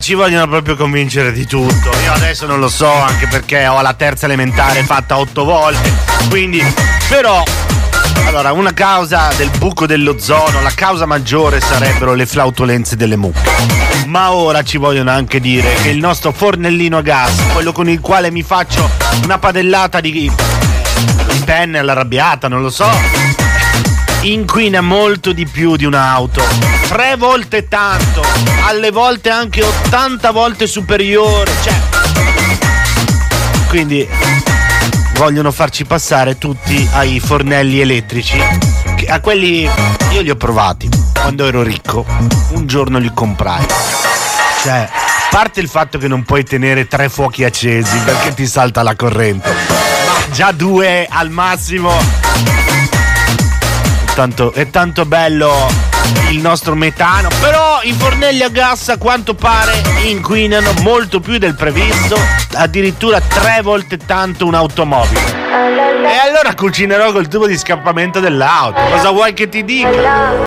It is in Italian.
Ci vogliono proprio convincere di tutto. Io adesso non lo so, anche perché ho la terza elementare fatta otto volte. Quindi, però, allora, una causa del buco dell'ozono, la causa maggiore sarebbero le flautolenze delle mucche. Ma ora ci vogliono anche dire che il nostro fornellino a gas, quello con il quale mi faccio una padellata di, di penne all'arrabbiata, non lo so, inquina molto di più di un'auto. Tre volte tanto, alle volte anche 80 volte superiore. Cioè. Quindi vogliono farci passare tutti ai fornelli elettrici. A quelli io li ho provati quando ero ricco. Un giorno li comprai. Cioè, parte il fatto che non puoi tenere tre fuochi accesi perché ti salta la corrente. Ma già due al massimo. Tanto, è tanto bello il nostro metano, però i fornelli a gas a quanto pare inquinano molto più del previsto, addirittura tre volte tanto un'automobile. E allora cucinerò col tubo di scappamento dell'auto, cosa vuoi che ti dica?